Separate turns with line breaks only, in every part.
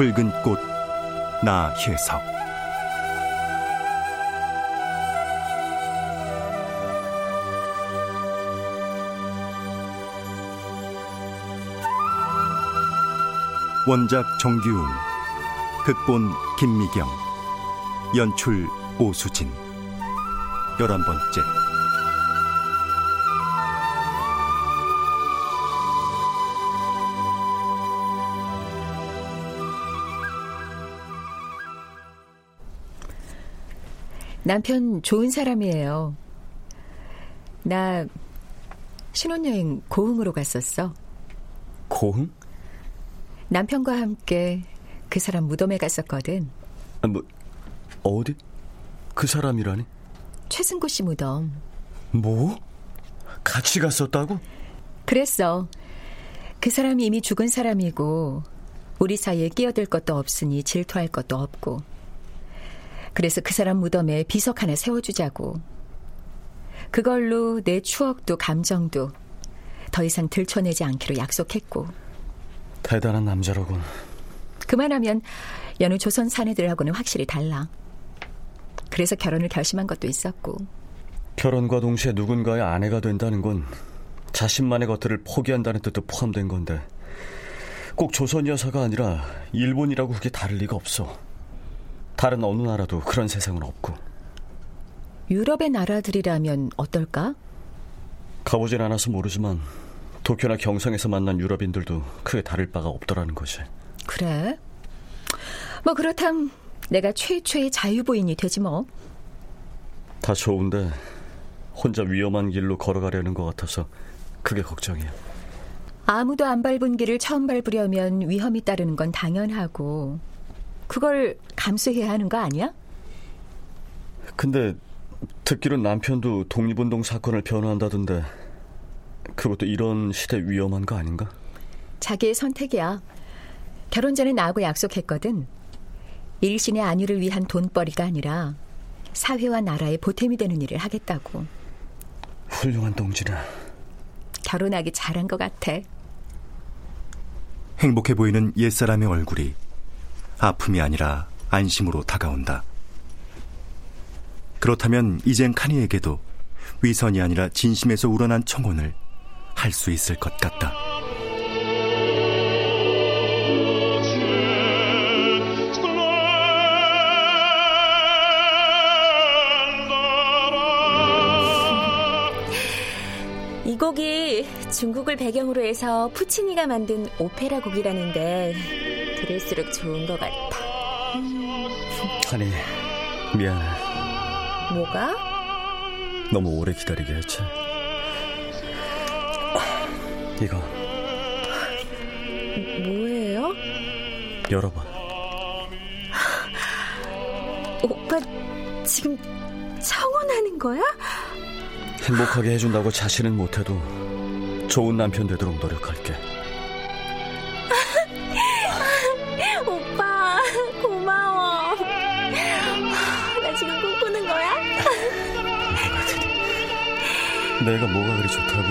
붉은 꽃 나혜석. 원작 정규웅 극본 김미경 연출 오수진. 열한 번째
남편 좋은 사람이에요. 나 신혼여행 고흥으로 갔었어.
고흥?
남편과 함께 그 사람 무덤에 갔었거든.
아, 뭐 어디? 그 사람이라니?
최승구 씨 무덤.
뭐? 같이 갔었다고?
그랬어. 그 사람이 이미 죽은 사람이고 우리 사이에 끼어들 것도 없으니 질투할 것도 없고. 그래서 그 사람 무덤에 비석 하나 세워주자고. 그걸로 내 추억도 감정도 더 이상 들춰내지 않기로 약속했고.
대단한 남자로군.
그만하면 여느 조선 사내들하고는 확실히 달라. 그래서 결혼을 결심한 것도 있었고.
결혼과 동시에 누군가의 아내가 된다는 건 자신만의 것들을 포기한다는 뜻도 포함된 건데 꼭 조선 여사가 아니라 일본이라고 그게 다를 리가 없어. 다른 어느 나라도 그런 세상은 없고.
유럽의 나라들이라면 어떨까?
가보진 않아서 모르지만 도쿄나 경성에서 만난 유럽인들도 크게 다를 바가 없더라는 것이.
그래? 뭐 그렇담 내가 최초의 자유부인이 되지 뭐.
다 좋은데 혼자 위험한 길로 걸어가려는 것 같아서 그게 걱정이야.
아무도 안 밟은 길을 처음 밟으려면 위험이 따르는 건 당연하고 그걸 감수해야 하는 거 아니야?
근데 듣기로 남편도 독립운동 사건을 변호한다던데 그것도 이런 시대 위험한 거 아닌가?
자기의 선택이야. 결혼 전에 나하고 약속했거든. 일신의 안위를 위한 돈벌이가 아니라 사회와 나라의 보탬이 되는 일을 하겠다고.
훌륭한 동지네.
결혼하기 잘한 것 같아.
행복해 보이는 옛사람의 얼굴이 아픔이 아니라 안심으로 다가온다. 그렇다면 이젠 카니에게도 위선이 아니라 진심에서 우러난 청혼을 할 수 있을 것 같다.
이 곡이 중국을 배경으로 해서 푸치니가 만든 오페라 곡이라는데 들을수록 좋은 것 같아.
아니, 미안해.
뭐가?
너무 오래 기다리게 했지. 이거
뭐예요?
열어봐.
오빠 지금 청혼하는 거야?
행복하게 해준다고 자신은 못해도 좋은 남편 되도록 노력할게. 내가 뭐가 그리 좋다고.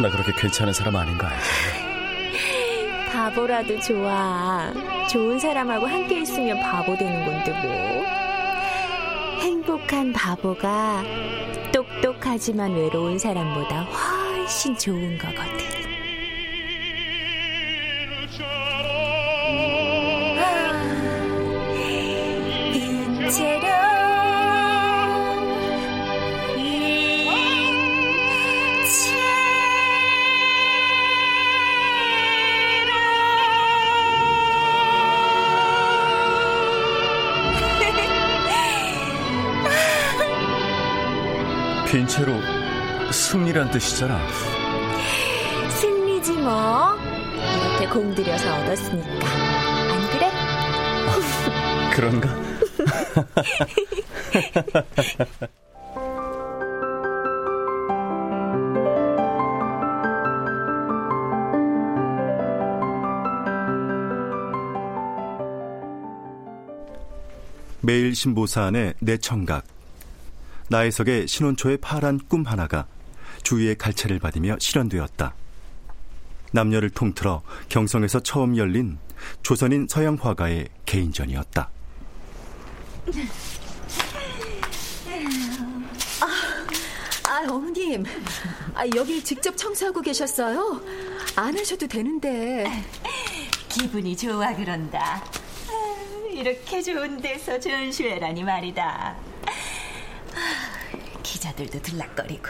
나 그렇게 괜찮은 사람 아닌가 알지.
바보라도 좋아. 좋은 사람하고 함께 있으면 바보 되는 건데 뭐. 행복한 바보가 똑똑하지만 외로운 사람보다 훨씬 좋은 거거든.
빈 채로 승리란 뜻이잖아.
승리지 뭐. 이렇게 공들여서 얻었으니까. 안 그래?
그런가?
매일 신보사 안의 내 청각. 나혜석의 신혼초의 파란 꿈 하나가 주위의 갈채를 받으며 실현되었다. 남녀를 통틀어 경성에서 처음 열린 조선인 서양 화가의 개인전이었다.
아, 어머님. 아, 여기 직접 청소하고 계셨어요? 안 하셔도 되는데.
기분이 좋아 그런다. 아유, 이렇게 좋은 데서 전시회라니 말이다. 아, 기자들도 들락거리고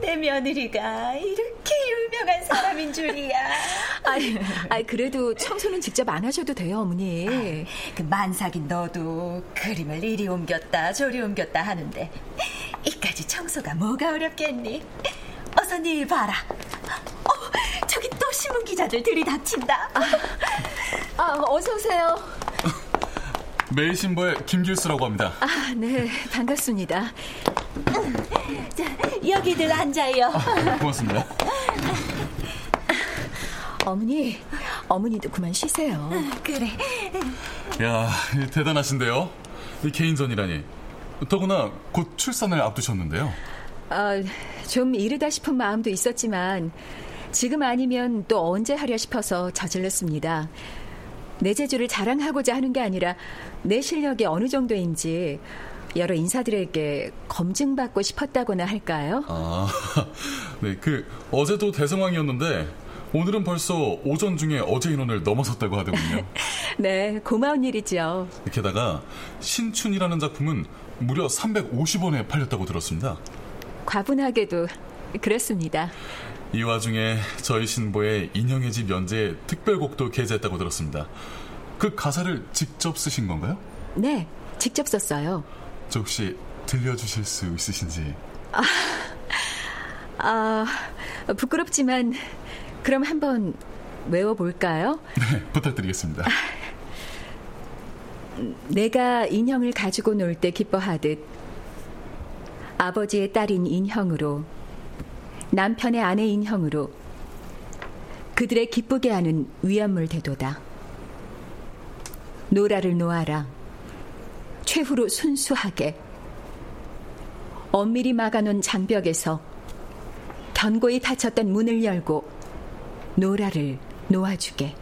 내 며느리가 이렇게 유명한 사람인 줄이야.
아이, 아이, 그래도 청소는 직접 안 하셔도 돼요, 어머니.
그 만삭인 너도 그림을 이리 옮겼다 저리 옮겼다 하는데 이까지 청소가 뭐가 어렵겠니? 어서 네 봐라. 어, 저기 또 신문 기자들 들이닥친다.
아, 어서 오세요.
매일신보의 김길수라고 합니다.
아, 네, 반갑습니다.
자, 여기들 앉아요.
아, 고맙습니다.
어머니, 어머니도 그만 쉬세요.
그래.
야, 대단하신데요. 이 개인전이라니. 더구나 곧 출산을 앞두셨는데요.
아, 좀 이르다 싶은 마음도 있었지만 지금 아니면 또 언제 하려 싶어서 저질렀습니다. 내 재주를 자랑하고자 하는 게 아니라 내 실력이 어느 정도인지 여러 인사들에게 검증받고 싶었다거나 할까요?
아, 네, 그 어제도 대성황이었는데 오늘은 벌써 오전 중에 어제 인원을 넘어섰다고 하더군요.
네, 고마운 일이죠.
게다가 신춘이라는 작품은 무려 350원에 팔렸다고 들었습니다.
과분하게도 그렇습니다.
이 와중에 저희 신보에 인형의 집 연재에 특별곡도 게재했다고 들었습니다. 그 가사를 직접 쓰신 건가요?
네, 직접 썼어요.
저 혹시 들려주실 수 있으신지?
아, 아 부끄럽지만 그럼 한번 외워볼까요?
네, 부탁드리겠습니다.
내가 인형을 가지고 놀 때 기뻐하듯 아버지의 딸인 인형으로 남편의 아내 인 형으로 그들의 기쁘게 하는 위안물 대도다. 노라를 놓아라. 최후로 순수하게 엄밀히 막아놓은 장벽에서 견고히 닫혔던 문을 열고 노라를 놓아주게.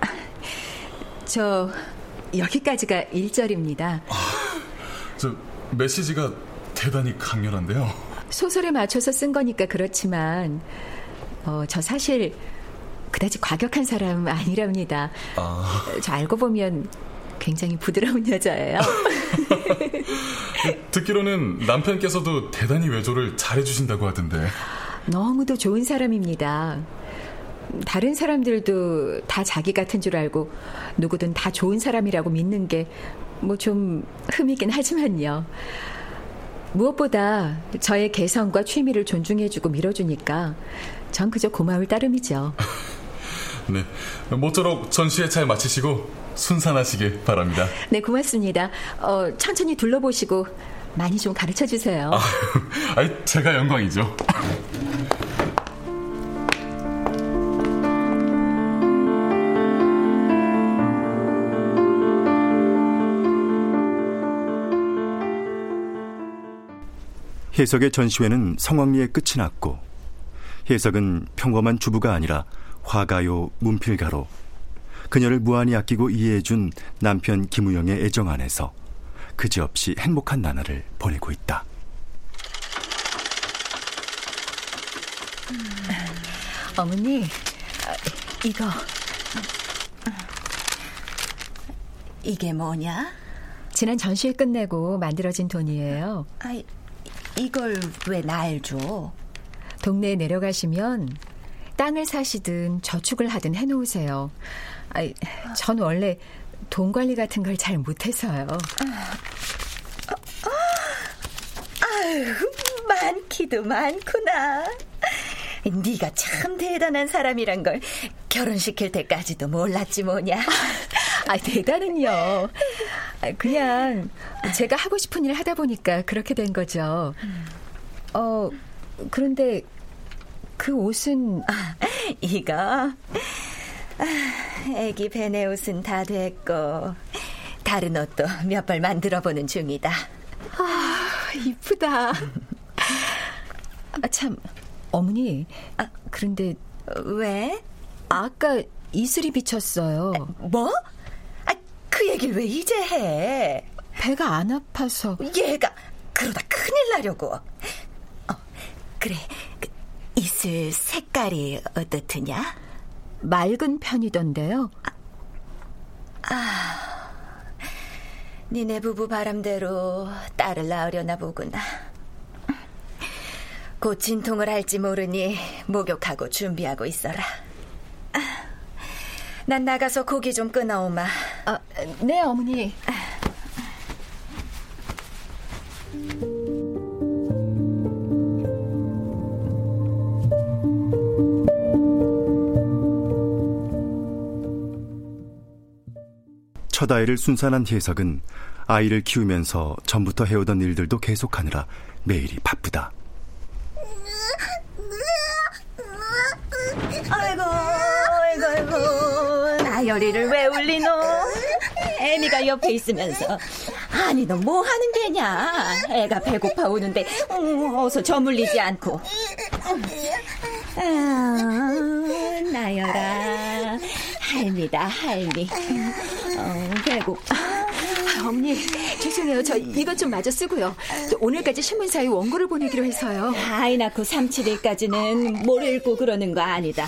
저 여기까지가 1절입니다.
저 메시지가 대단히 강렬한데요.
소설에 맞춰서 쓴 거니까 그렇지만 어, 저 사실 그다지 과격한 사람 아니랍니다.
아...
저 알고 보면 굉장히 부드러운 여자예요.
듣기로는 남편께서도 대단히 외조를 잘해주신다고 하던데.
너무도 좋은 사람입니다. 다른 사람들도 다 자기 같은 줄 알고 누구든 다 좋은 사람이라고 믿는 게 뭐 좀 흠이긴 하지만요. 무엇보다 저의 개성과 취미를 존중해주고 밀어주니까 전 그저 고마울 따름이죠.
네. 모쪼록 전시회 잘 마치시고 순산하시길 바랍니다.
네, 고맙습니다. 어, 천천히 둘러보시고 많이 좀 가르쳐 주세요.
아, 제가 영광이죠.
해석의 전시회는 성황리에 끝이 났고 해석은 평범한 주부가 아니라 화가요 문필가로 그녀를 무한히 아끼고 이해해준 남편 김우영의 애정 안에서 그지없이 행복한 나날을 보내고 있다.
음. 어머니, 이거.
이게 뭐냐?
지난 전시회 끝내고 만들어진 돈이에요.
아, 이 걸 왜 날 줘?
동네에 내려가시면 땅을 사시든 저축을 하든 해놓으세요. 아이, 전 원래 돈 관리 같은 걸 잘 못해서요.
아유, 많기도 많구나. 네가 참 대단한 사람이란 걸 결혼시킬 때까지도 몰랐지 뭐냐.
아, 대단은요. 그냥 제가 하고 싶은 일 하다 보니까 그렇게 된 거죠. 어, 그런데 그 옷은
아, 이거 아, 애기 베네 옷은 다 됐고 다른 옷도 몇 벌 만들어 보는 중이다.
아, 이쁘다. 아, 참 어머니. 아, 그런데
왜?
아까 이슬이 비쳤어요.
뭐? 아, 그 얘기를 왜 이제 해?
배가 안 아파서.
얘가 그러다 큰일 나려고. 어, 그래. 그, 이슬 색깔이 어떻느냐?
맑은 편이던데요.
아, 아 니네 부부 바람대로 딸을 낳으려나 보구나. 곧 진통을 할지 모르니 목욕하고 준비하고 있어라. 난 나가서 고기 좀 끊어오마.
아, 네, 어머니.
첫 아이를 순산한 혜석은 아이를 키우면서 전부터 해오던 일들도 계속하느라 매일이 바쁘다.
아이고, 아이고, 아이고. 나열이를 왜 울리노? 애미가 옆에 있으면서. 아니, 너 뭐 하는 게냐? 애가 배고파 오는데, 음, 어서 저물리지 않고. 아, 나열아. 할미다, 할미. 어, 배고파.
아, 어머니, 죄송해요. 저 이것 좀 마저 쓰고요. 오늘까지 신문사에 원고를 보내기로 해서요.
아이 낳고 3, 7일까지는 뭘 읽고 그러는 거 아니다.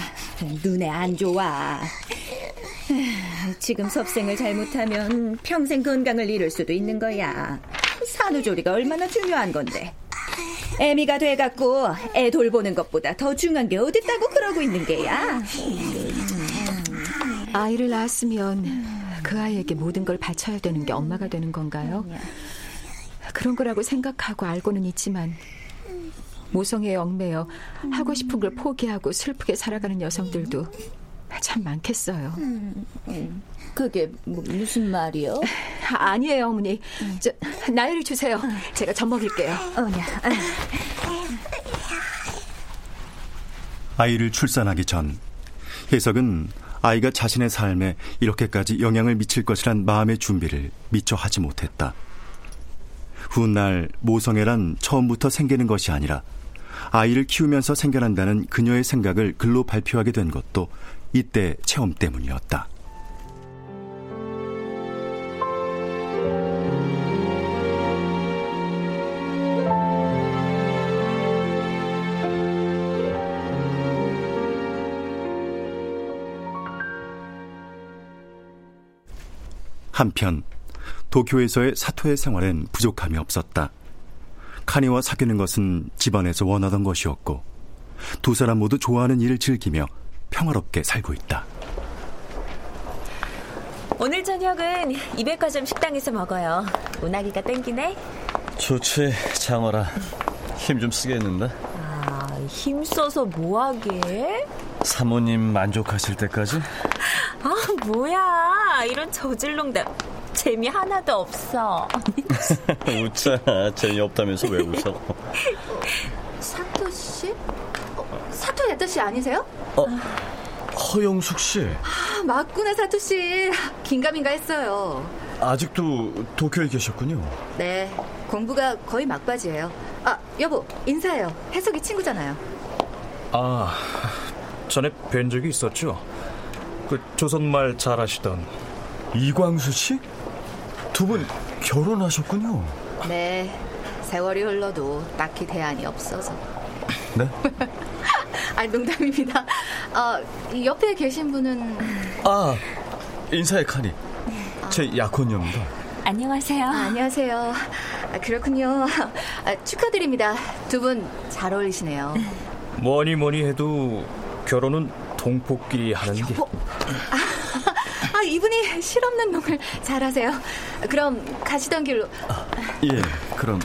눈에 안 좋아. 지금 섭생을 잘못하면 평생 건강을 잃을 수도 있는 거야. 산후조리가 얼마나 중요한 건데. 애미가 돼갖고 애 돌보는 것보다 더 중요한 게 어딨다고 그러고 있는 게야.
아이를 낳았으면 그 아이에게 모든 걸 바쳐야 되는 게 엄마가 되는 건가요? 그런 거라고 생각하고 알고는 있지만 모성애에 얽매여 하고 싶은 걸 포기하고 슬프게 살아가는 여성들도 참 많겠어요.
그게 뭐 무슨 말이요?
아니에요, 어머니. 저 나열이 주세요. 제가 젖 먹일게요.
어냐.
아이를 출산하기 전 혜석은 아이가 자신의 삶에 이렇게까지 영향을 미칠 것이란 마음의 준비를 미처 하지 못했다. 훗날 모성애란 처음부터 생기는 것이 아니라 아이를 키우면서 생겨난다는 그녀의 생각을 글로 발표하게 된 것도 이때 체험 때문이었다. 한편 도쿄에서의 사토의 생활엔 부족함이 없었다. 카니와 사귀는 것은 집안에서 원하던 것이었고 두 사람 모두 좋아하는 일을 즐기며 평화롭게 살고 있다.
오늘 저녁은 이백화점 식당에서 먹어요. 운하기가 땡기네.
좋지, 장어라. 힘 좀 쓰겠는데?
아, 힘써서 뭐하게?
사모님 만족하실 때까지?
아, 뭐야. 이런 저질농담. 재미 하나도 없어.
웃자. 재미없다면서 왜 웃어?
사토 씨? 어, 사토 야토 씨 아니세요?
어, 허영숙 씨.
아, 맞구나, 사토 씨. 긴가민가 했어요.
아직도 도쿄에 계셨군요.
네, 공부가 거의 막바지예요. 아, 여보, 인사해요. 해석이 친구잖아요.
아, 전에 뵌 적이 있었죠. 그 조선말 잘하시던
이광수 씨? 두 분 결혼하셨군요.
네, 세월이 흘러도 딱히 대안이 없어서.
네?
아, 농담입니다. 아, 옆에 계신 분은
아, 인사해 카니. 제 약혼녀입니다.
안녕하세요.
아, 안녕하세요. 아, 그렇군요. 아, 축하드립니다. 두 분 잘 어울리시네요.
뭐니 뭐니 해도 결혼은 동포끼리 하는 게.
아, 이분이 실없는 농을 잘하세요. 그럼 가시던 길로.
예, 그럼.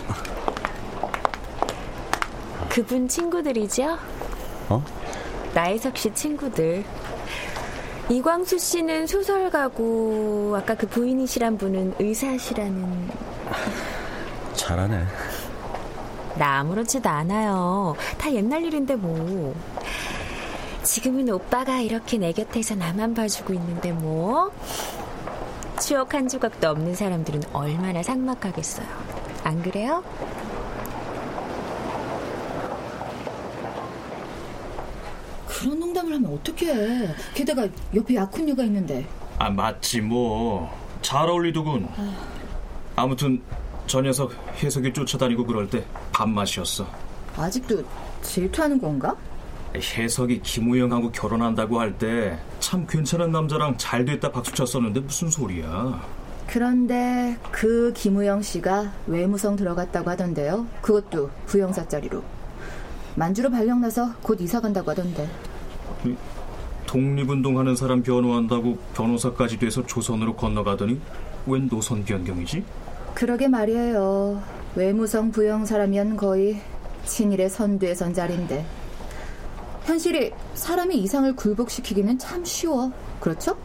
그분 친구들이죠?
어?
나혜석 씨 친구들. 이광수 씨는 소설가고 아까 그 부인이시란 분은 의사시라는
잘하네.
나 아무렇지도 않아요. 다 옛날 일인데 뭐. 지금은 오빠가 이렇게 내 곁에서 나만 봐주고 있는데 뭐. 추억 한 조각도 없는 사람들은 얼마나 삭막하겠어요. 안 그래요?
그런 농담을 하면 어떡해. 게다가 옆에 약혼녀가 있는데.
아 맞지 뭐. 잘 어울리더군. 아무튼 저 녀석 해석이 쫓아다니고 그럴 때 밥맛이었어.
아직도 질투하는 건가?
해석이 김우영하고 결혼한다고 할 때 참 괜찮은 남자랑 잘 됐다 박수 쳤었는데 무슨 소리야.
그런데 그 김우영 씨가 외무성 들어갔다고 하던데요. 그것도 부영사짜리로. 만주로 발령나서 곧 이사 간다고 하던데.
독립운동하는 사람 변호한다고 변호사까지 돼서 조선으로 건너가더니 웬 노선 변경이지?
그러게 말이에요. 외무성 부영 사람이면 거의 친일의 선두에 선 자리인데. 현실이 사람이 이상을 굴복시키기는 참 쉬워. 그렇죠?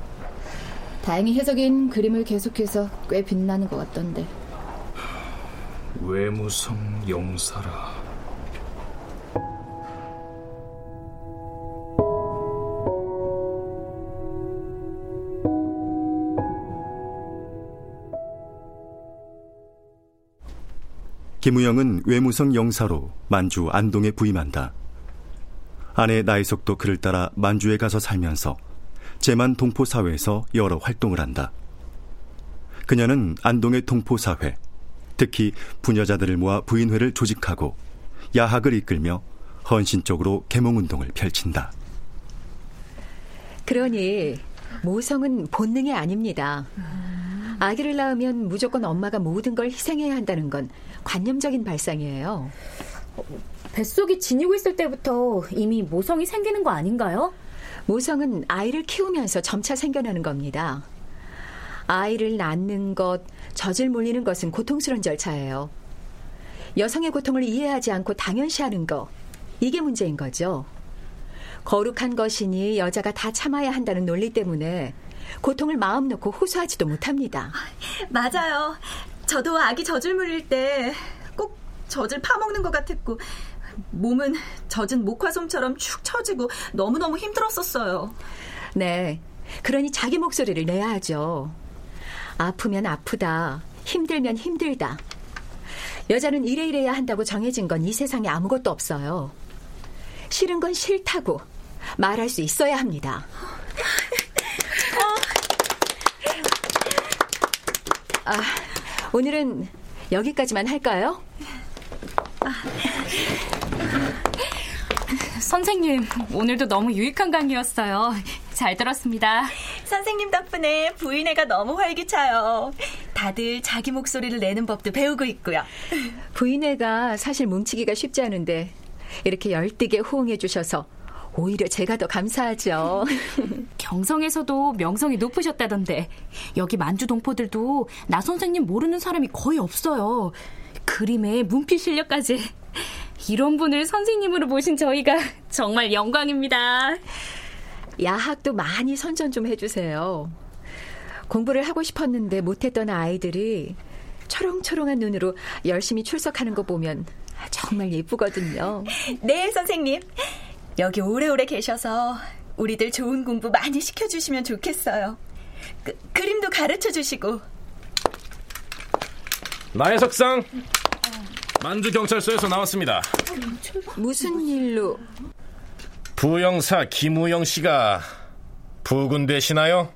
다행히 해석인 그림을 계속해서 꽤 빛나는 것 같던데.
외무성 영사라.
김우영은 외무성 영사로 만주 안동에 부임한다. 아내 나이석도 그를 따라 만주에 가서 살면서 제만 동포사회에서 여러 활동을 한다. 그녀는 안동의 동포사회, 특히 부녀자들을 모아 부인회를 조직하고 야학을 이끌며 헌신적으로 계몽운동을 펼친다.
그러니 모성은 본능이 아닙니다. 아기를 낳으면 무조건 엄마가 모든 걸 희생해야 한다는 건 관념적인 발상이에요.
뱃속이 지니고 있을 때부터 이미 모성이 생기는 거 아닌가요?
모성은 아이를 키우면서 점차 생겨나는 겁니다. 아이를 낳는 것, 젖을 몰리는 것은 고통스러운 절차예요. 여성의 고통을 이해하지 않고 당연시하는 거, 이게 문제인 거죠. 거룩한 것이니 여자가 다 참아야 한다는 논리 때문에 고통을 마음 놓고 호소하지도 못합니다.
맞아요. 저도 아기 젖을 물릴 때 꼭 젖을 파먹는 것 같았고 몸은 젖은 목화솜처럼 축 처지고 너무너무 힘들었었어요.
네. 그러니 자기 목소리를 내야 하죠. 아프면 아프다. 힘들면 힘들다. 여자는 이래 이래야 한다고 정해진 건 이 세상에 아무것도 없어요. 싫은 건 싫다고 말할 수 있어야 합니다. 아, 오늘은 여기까지만 할까요?
선생님, 오늘도 너무 유익한 강의였어요. 잘 들었습니다.
선생님 덕분에 부인회가 너무 활기차요. 다들 자기 목소리를 내는 법도 배우고 있고요.
부인회가 사실 뭉치기가 쉽지 않은데 이렇게 열띠게 호응해 주셔서 오히려 제가 더 감사하죠.
경성에서도 명성이 높으셨다던데 여기 만주 동포들도 나 선생님 모르는 사람이 거의 없어요. 그림에 문필 실력까지 이런 분을 선생님으로 모신 저희가 정말 영광입니다.
야학도 많이 선전 좀 해주세요. 공부를 하고 싶었는데 못했던 아이들이 초롱초롱한 눈으로 열심히 출석하는 거 보면 정말 예쁘거든요.
네, 선생님. 여기 오래오래 계셔서 우리들 좋은 공부 많이 시켜주시면 좋겠어요. 그, 그림도 가르쳐 주시고.
나의 석상 만주 경찰서에서 나왔습니다.
무슨 일로?
부영사 김우영 씨가 부군되시나요?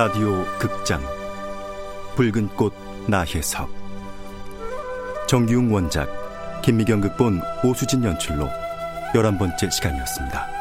라디오 극장 붉은 꽃 나혜석 정기웅 원작 김미경 극본 오수진 연출로 열한 번째 시간이었습니다.